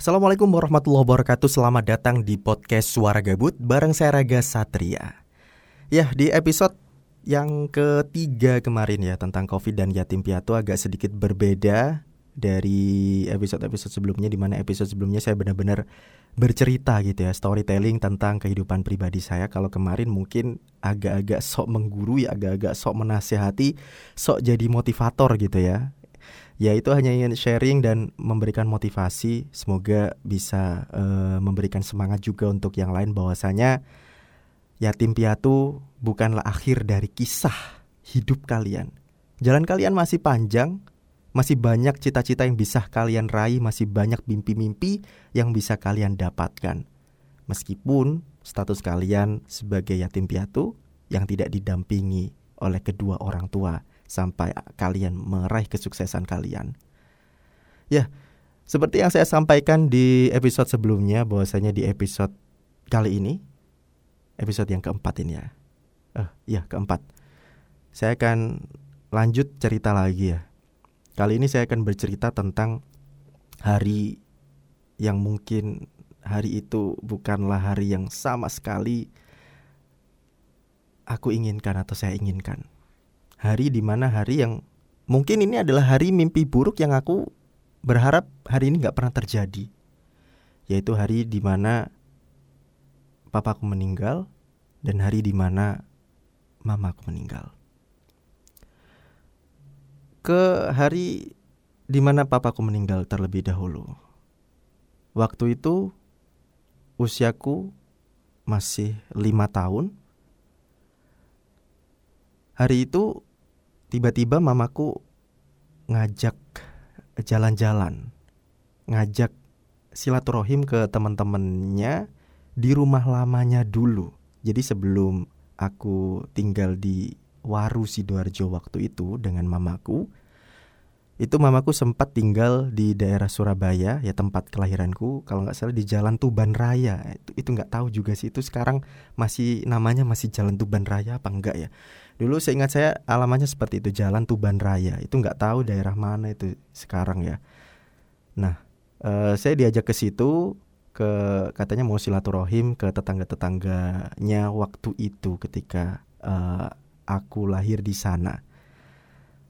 Assalamualaikum warahmatullahi wabarakatuh. Selamat datang di podcast Suara Gabut Bareng saya Raga Satria. Ya di episode yang ketiga kemarin ya Tentang COVID dan yatim piatu agak sedikit berbeda Dari episode-episode sebelumnya Di mana episode sebelumnya saya benar-benar bercerita gitu ya Storytelling tentang kehidupan pribadi saya. Kalau kemarin mungkin agak-agak sok menggurui Agak-agak sok menasihati Sok jadi motivator gitu ya ya itu hanya ingin sharing dan memberikan motivasi. Semoga bisa uh, memberikan semangat juga untuk yang lain. Bahwasanya yatim piatu bukanlah akhir dari kisah hidup kalian. Jalan kalian masih panjang masih banyak cita-cita yang bisa kalian raih masih banyak mimpi-mimpi yang bisa kalian dapatkan. Meskipun status kalian sebagai yatim piatu yang tidak didampingi oleh kedua orang tua sampai kalian meraih kesuksesan kalian. Ya, seperti yang saya sampaikan di episode sebelumnya bahwasanya di episode kali ini episode yang keempat ini ya. Eh, iya keempat. Saya akan lanjut cerita lagi ya. Kali ini saya akan bercerita tentang hari yang mungkin hari itu bukanlah hari yang sama sekali aku inginkan atau saya inginkan hari di mana hari yang mungkin ini adalah hari mimpi buruk yang aku berharap hari ini nggak pernah terjadi. Yaitu hari di mana papaku meninggal dan hari di mana mamaku meninggal. Ke hari di mana papaku meninggal terlebih dahulu. Waktu itu usiaku masih lima tahun. Hari itu tiba-tiba mamaku ngajak jalan-jalan, ngajak silaturahim ke teman-temannya di rumah lamanya dulu. Jadi sebelum aku tinggal di Waru Sidoarjo waktu itu dengan mamaku, itu mamaku sempat tinggal di daerah Surabaya ya tempat kelahiranku kalau nggak salah di Jalan Tuban Raya itu itu nggak tahu juga sih itu sekarang masih namanya masih Jalan Tuban Raya apa enggak ya dulu saya ingat saya alamannya seperti itu Jalan Tuban Raya. Itu nggak tahu daerah mana itu sekarang ya. Nah uh, saya diajak ke situ ke katanya mau silaturahim ke tetangga tetangganya waktu itu ketika uh, aku lahir di sana.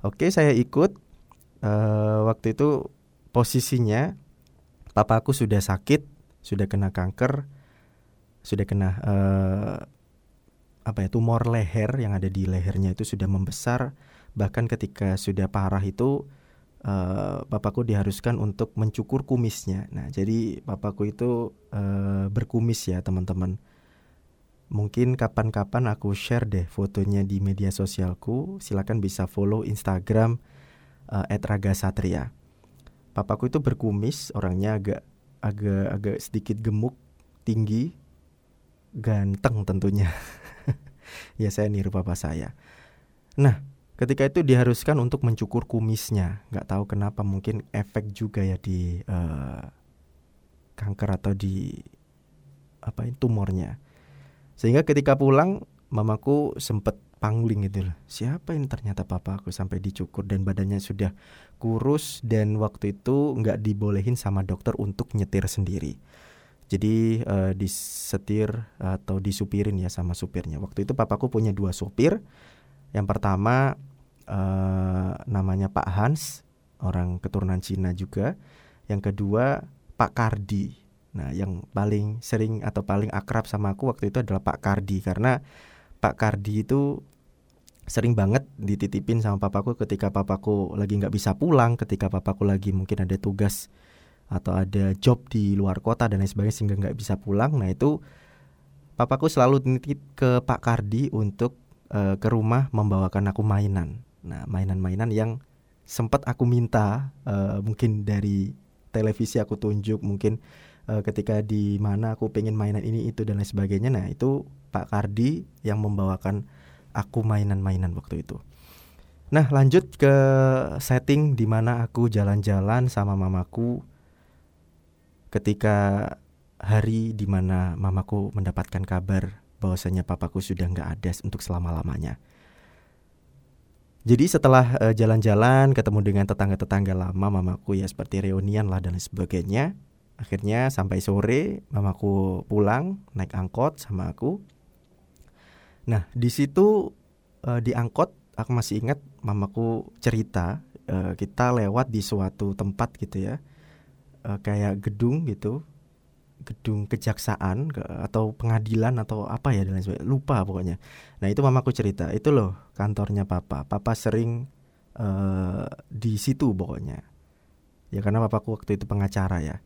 Oke saya ikut. Uh, waktu itu posisinya papa aku sudah sakit, sudah kena kanker, sudah kena uh, apa ya tumor leher yang ada di lehernya itu sudah membesar. Bahkan ketika sudah parah itu uh, papaku diharuskan untuk mencukur kumisnya. Nah, jadi papaku itu uh, berkumis ya, teman-teman. Mungkin kapan-kapan aku share deh fotonya di media sosialku. Silakan bisa follow Instagram uh, Raga Satria. Papaku itu berkumis, orangnya agak agak agak sedikit gemuk, tinggi, ganteng tentunya. ya saya niru papa saya. Nah, ketika itu diharuskan untuk mencukur kumisnya. Nggak tahu kenapa, mungkin efek juga ya di uh, kanker atau di apa tumornya. Sehingga ketika pulang, mamaku sempat pangling gitu loh. Siapa ini ternyata papa aku sampai dicukur dan badannya sudah kurus dan waktu itu nggak dibolehin sama dokter untuk nyetir sendiri. Jadi uh, disetir atau disupirin ya sama supirnya. Waktu itu papaku punya dua supir. Yang pertama uh, namanya Pak Hans, orang keturunan Cina juga. Yang kedua Pak Kardi. Nah, yang paling sering atau paling akrab sama aku waktu itu adalah Pak Kardi karena Pak Kardi itu sering banget dititipin sama papaku ketika papaku lagi nggak bisa pulang, ketika papaku lagi mungkin ada tugas atau ada job di luar kota dan lain sebagainya sehingga nggak bisa pulang. Nah itu papaku selalu nitip ke Pak Kardi untuk uh, ke rumah membawakan aku mainan. Nah mainan-mainan yang sempat aku minta uh, mungkin dari televisi aku tunjuk mungkin uh, ketika di mana aku pengen mainan ini itu dan lain sebagainya. Nah itu Pak Kardi yang membawakan aku mainan-mainan waktu itu. Nah lanjut ke setting di mana aku jalan-jalan sama mamaku ketika hari di mana mamaku mendapatkan kabar bahwasanya papaku sudah nggak ada untuk selama-lamanya. Jadi setelah jalan jalan-jalan ketemu dengan tetangga-tetangga lama mamaku ya seperti reunian lah dan sebagainya, akhirnya sampai sore mamaku pulang naik angkot sama aku nah di situ uh, di angkot aku masih ingat mamaku cerita uh, kita lewat di suatu tempat gitu ya uh, kayak gedung gitu gedung kejaksaan ke, atau pengadilan atau apa ya dan sebagainya. Lupa pokoknya. Nah itu mamaku cerita. Itu loh kantornya papa. Papa sering uh, di situ pokoknya. Ya karena papaku waktu itu pengacara ya.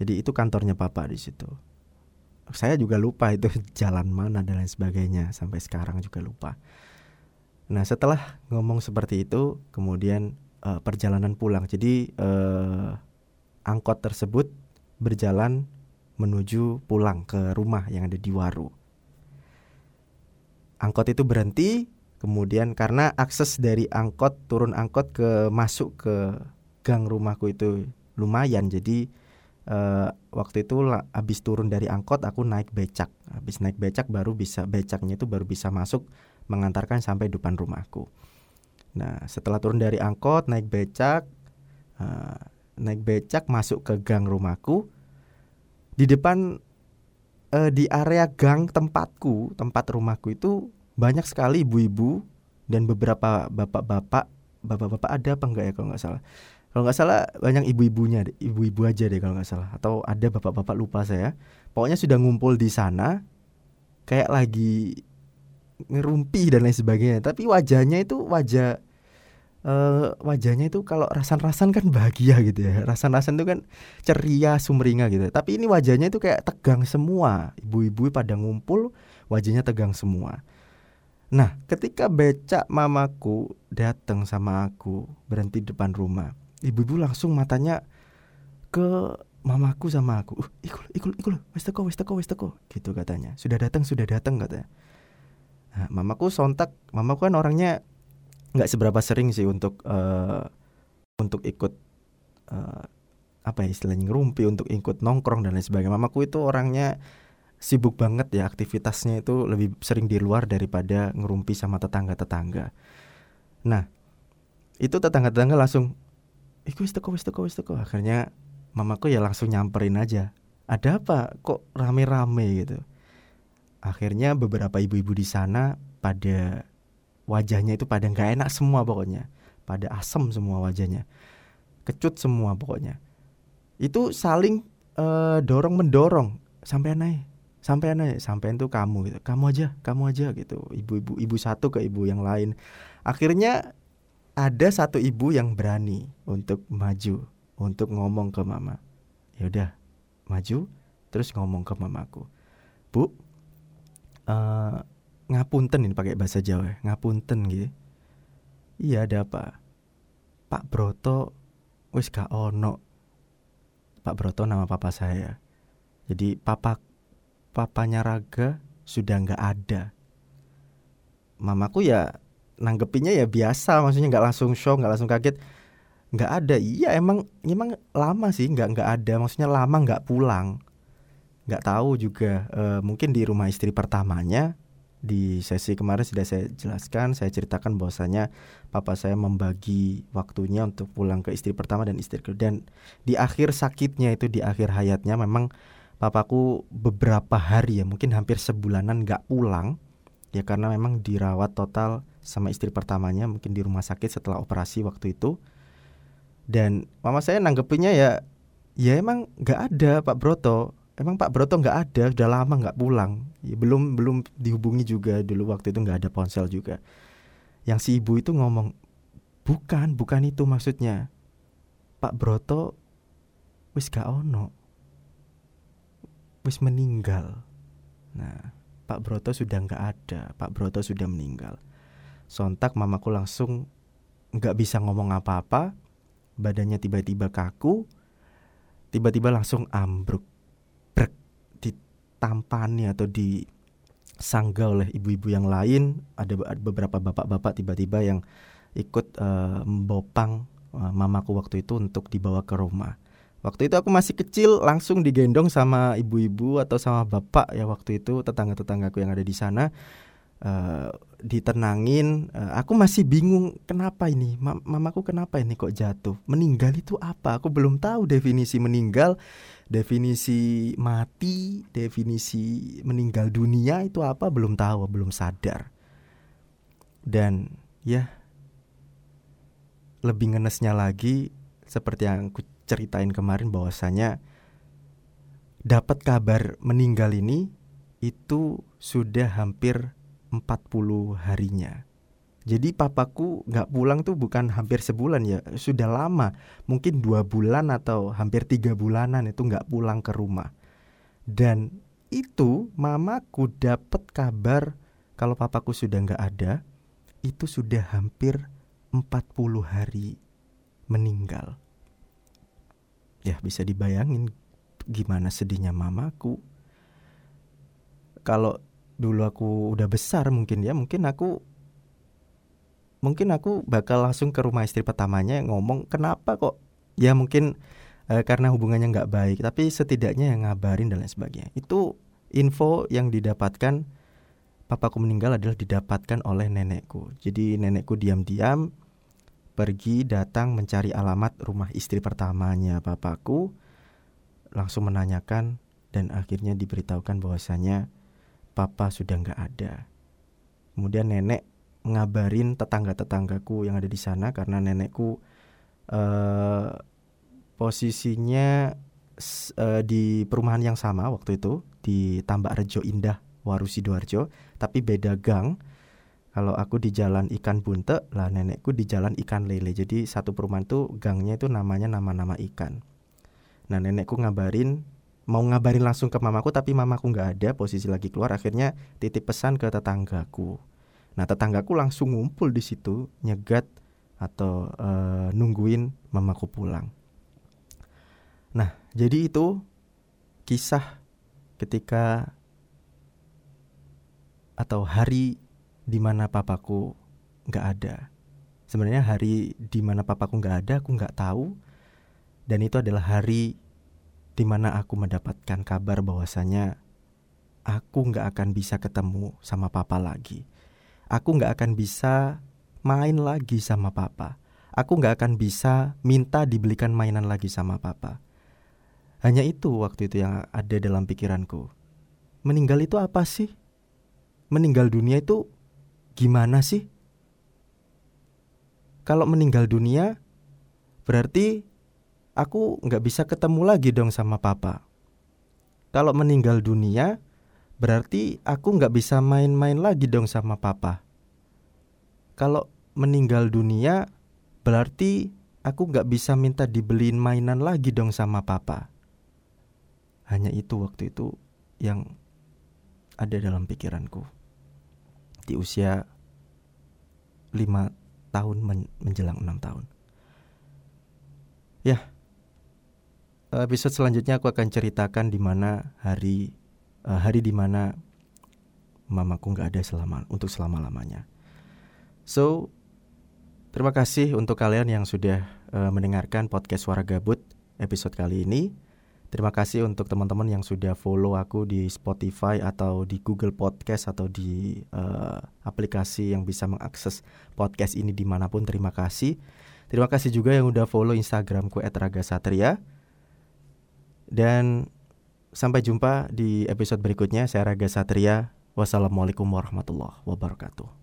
Jadi itu kantornya papa di situ. Saya juga lupa itu jalan mana dan lain sebagainya. Sampai sekarang juga lupa. Nah setelah ngomong seperti itu kemudian uh, perjalanan pulang. Jadi uh, angkot tersebut berjalan menuju pulang ke rumah yang ada di Waru. Angkot itu berhenti, kemudian karena akses dari angkot turun angkot ke masuk ke gang rumahku itu lumayan, jadi uh, waktu itu habis turun dari angkot aku naik becak, habis naik becak baru bisa becaknya itu baru bisa masuk mengantarkan sampai depan rumahku. Nah setelah turun dari angkot naik becak, uh, naik becak masuk ke gang rumahku di depan uh, di area gang tempatku, tempat rumahku itu banyak sekali ibu-ibu dan beberapa bapak-bapak, bapak-bapak ada apa enggak ya kalau nggak salah. Kalau nggak salah banyak ibu-ibunya, ibu-ibu aja deh kalau nggak salah. Atau ada bapak-bapak lupa saya. Pokoknya sudah ngumpul di sana, kayak lagi ngerumpi dan lain sebagainya. Tapi wajahnya itu wajah uh, wajahnya itu kalau rasan-rasan kan bahagia gitu ya. Rasan-rasan itu kan ceria, sumringah gitu. Tapi ini wajahnya itu kayak tegang semua. Ibu-ibu pada ngumpul, wajahnya tegang semua. Nah, ketika becak mamaku datang sama aku berhenti depan rumah, ibu-ibu langsung matanya ke mamaku sama aku. Uh, ikul, ikul, ikul, wes teko, wes teko, wes teko, gitu katanya. Sudah datang, sudah datang katanya. Nah, mamaku sontak, mamaku kan orangnya nggak seberapa sering sih untuk uh, untuk ikut uh, apa ya istilahnya ngerumpi untuk ikut nongkrong dan lain sebagainya. Mamaku itu orangnya sibuk banget ya aktivitasnya itu lebih sering di luar daripada ngerumpi sama tetangga-tetangga. Nah, itu tetangga-tetangga langsung Iku wis teko wis teko wis teko. Akhirnya mamaku ya langsung nyamperin aja. Ada apa? Kok rame-rame gitu. Akhirnya beberapa ibu-ibu di sana pada wajahnya itu pada nggak enak semua pokoknya. Pada asem semua wajahnya. Kecut semua pokoknya. Itu saling uh, dorong mendorong. Sampai naik sampai naik sampai itu kamu gitu. Kamu aja kamu aja gitu. Ibu-ibu ibu satu ke ibu yang lain. Akhirnya ada satu ibu yang berani untuk maju untuk ngomong ke mama. Ya udah maju terus ngomong ke mamaku. Bu uh, ngapunten ini pakai bahasa Jawa ngapunten gitu iya ada apa? Pak Broto wis gak ono. Pak Broto nama papa saya. Jadi papa papanya Raga sudah nggak ada. Mamaku ya nanggepinnya ya biasa maksudnya nggak langsung shock nggak langsung kaget. Nggak ada. Iya emang emang lama sih nggak nggak ada. Maksudnya lama nggak pulang. Nggak tahu juga e, mungkin di rumah istri pertamanya di sesi kemarin sudah saya jelaskan, saya ceritakan bahwasanya papa saya membagi waktunya untuk pulang ke istri pertama dan istri kedua. Dan di akhir sakitnya itu di akhir hayatnya memang papaku beberapa hari ya, mungkin hampir sebulanan nggak pulang ya karena memang dirawat total sama istri pertamanya mungkin di rumah sakit setelah operasi waktu itu. Dan mama saya nanggepinnya ya ya emang nggak ada Pak Broto emang Pak Broto nggak ada, udah lama nggak pulang. Ya, belum belum dihubungi juga dulu waktu itu nggak ada ponsel juga. Yang si ibu itu ngomong, bukan, bukan itu maksudnya. Pak Broto wis gak ono, wis meninggal. Nah, Pak Broto sudah nggak ada, Pak Broto sudah meninggal. Sontak mamaku langsung nggak bisa ngomong apa-apa, badannya tiba-tiba kaku, tiba-tiba langsung ambruk ditampani atau disanggah oleh ibu-ibu yang lain. Ada beberapa bapak-bapak tiba-tiba yang ikut uh, membopang uh, mamaku waktu itu untuk dibawa ke rumah. Waktu itu aku masih kecil langsung digendong sama ibu-ibu atau sama bapak ya waktu itu tetangga-tetanggaku yang ada di sana uh, ditenangin uh, aku masih bingung kenapa ini? Ma mamaku kenapa ini kok jatuh? Meninggal itu apa? Aku belum tahu definisi meninggal definisi mati definisi meninggal dunia itu apa belum tahu belum sadar. Dan ya lebih ngenesnya lagi seperti yang aku ceritain kemarin bahwasanya dapat kabar meninggal ini itu sudah hampir 40 harinya. Jadi papaku nggak pulang tuh bukan hampir sebulan ya, sudah lama, mungkin dua bulan atau hampir tiga bulanan itu nggak pulang ke rumah. Dan itu mamaku dapat kabar kalau papaku sudah nggak ada, itu sudah hampir 40 hari meninggal. Ya bisa dibayangin gimana sedihnya mamaku. Kalau dulu aku udah besar mungkin ya, mungkin aku mungkin aku bakal langsung ke rumah istri pertamanya ngomong kenapa kok? Ya mungkin eh, karena hubungannya nggak baik tapi setidaknya yang ngabarin dan lain sebagainya. Itu info yang didapatkan papaku meninggal adalah didapatkan oleh nenekku. Jadi nenekku diam-diam pergi datang mencari alamat rumah istri pertamanya papaku langsung menanyakan dan akhirnya diberitahukan bahwasanya papa sudah nggak ada. Kemudian nenek ngabarin tetangga-tetanggaku yang ada di sana karena nenekku uh, posisinya uh, di perumahan yang sama waktu itu di Tambak Rejo Indah Waru Sidoarjo tapi beda gang. Kalau aku di jalan ikan bunte, lah nenekku di jalan ikan lele. Jadi satu perumahan itu gangnya itu namanya nama-nama ikan. Nah nenekku ngabarin mau ngabarin langsung ke mamaku tapi mamaku nggak ada posisi lagi keluar akhirnya titip pesan ke tetanggaku. Nah tetanggaku langsung ngumpul di situ nyegat atau uh, nungguin mamaku pulang. Nah jadi itu kisah ketika atau hari di mana papaku nggak ada. Sebenarnya hari di mana papaku nggak ada aku nggak tahu dan itu adalah hari di mana aku mendapatkan kabar bahwasanya aku nggak akan bisa ketemu sama papa lagi. Aku nggak akan bisa main lagi sama papa. Aku nggak akan bisa minta dibelikan mainan lagi sama papa. Hanya itu waktu itu yang ada dalam pikiranku. Meninggal itu apa sih? Meninggal dunia itu gimana sih? Kalau meninggal dunia berarti aku nggak bisa ketemu lagi dong sama papa. Kalau meninggal dunia, berarti aku nggak bisa main-main lagi dong sama papa. Kalau meninggal dunia, berarti aku nggak bisa minta dibeliin mainan lagi dong sama papa. Hanya itu waktu itu yang ada dalam pikiranku. Di usia lima tahun menjelang enam tahun. Ya, episode selanjutnya aku akan ceritakan di mana hari uh, hari di mana mamaku nggak ada selama untuk selama lamanya. So terima kasih untuk kalian yang sudah uh, mendengarkan podcast Suara Gabut episode kali ini. Terima kasih untuk teman-teman yang sudah follow aku di Spotify atau di Google Podcast atau di uh, aplikasi yang bisa mengakses podcast ini di mana pun. Terima kasih. Terima kasih juga yang udah follow Instagramku @ragasatria. Dan sampai jumpa di episode berikutnya. Saya Raga Satria. Wassalamualaikum warahmatullahi wabarakatuh.